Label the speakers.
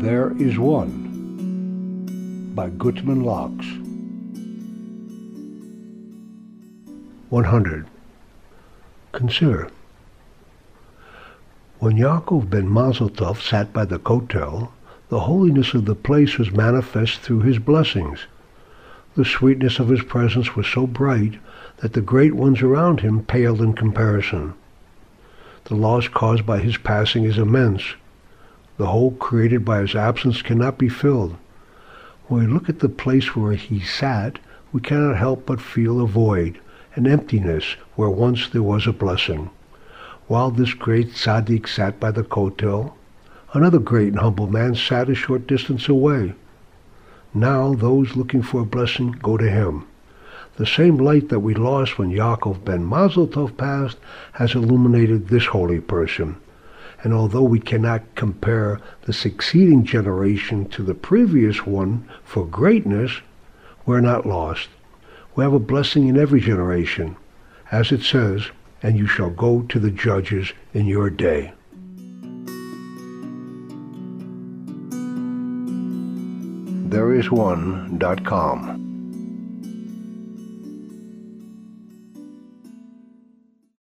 Speaker 1: There is One by Gutman Locks. 100. Consider. When Yaakov ben Mazeltov sat by the kotel, the holiness of the place was manifest through his blessings. The sweetness of his presence was so bright that the great ones around him paled in comparison. The loss caused by his passing is immense. The hole created by his absence cannot be filled. When we look at the place where he sat, we cannot help but feel a void, an emptiness where once there was a blessing. While this great tzaddik sat by the kotel, another great and humble man sat a short distance away. Now those looking for a blessing go to him. The same light that we lost when Yaakov ben Mazeltov passed has illuminated this holy person. And although we cannot compare the succeeding generation to the previous one for greatness, we're not lost. We have a blessing in every generation. As it says, and you shall go to the judges in your day. There is one.com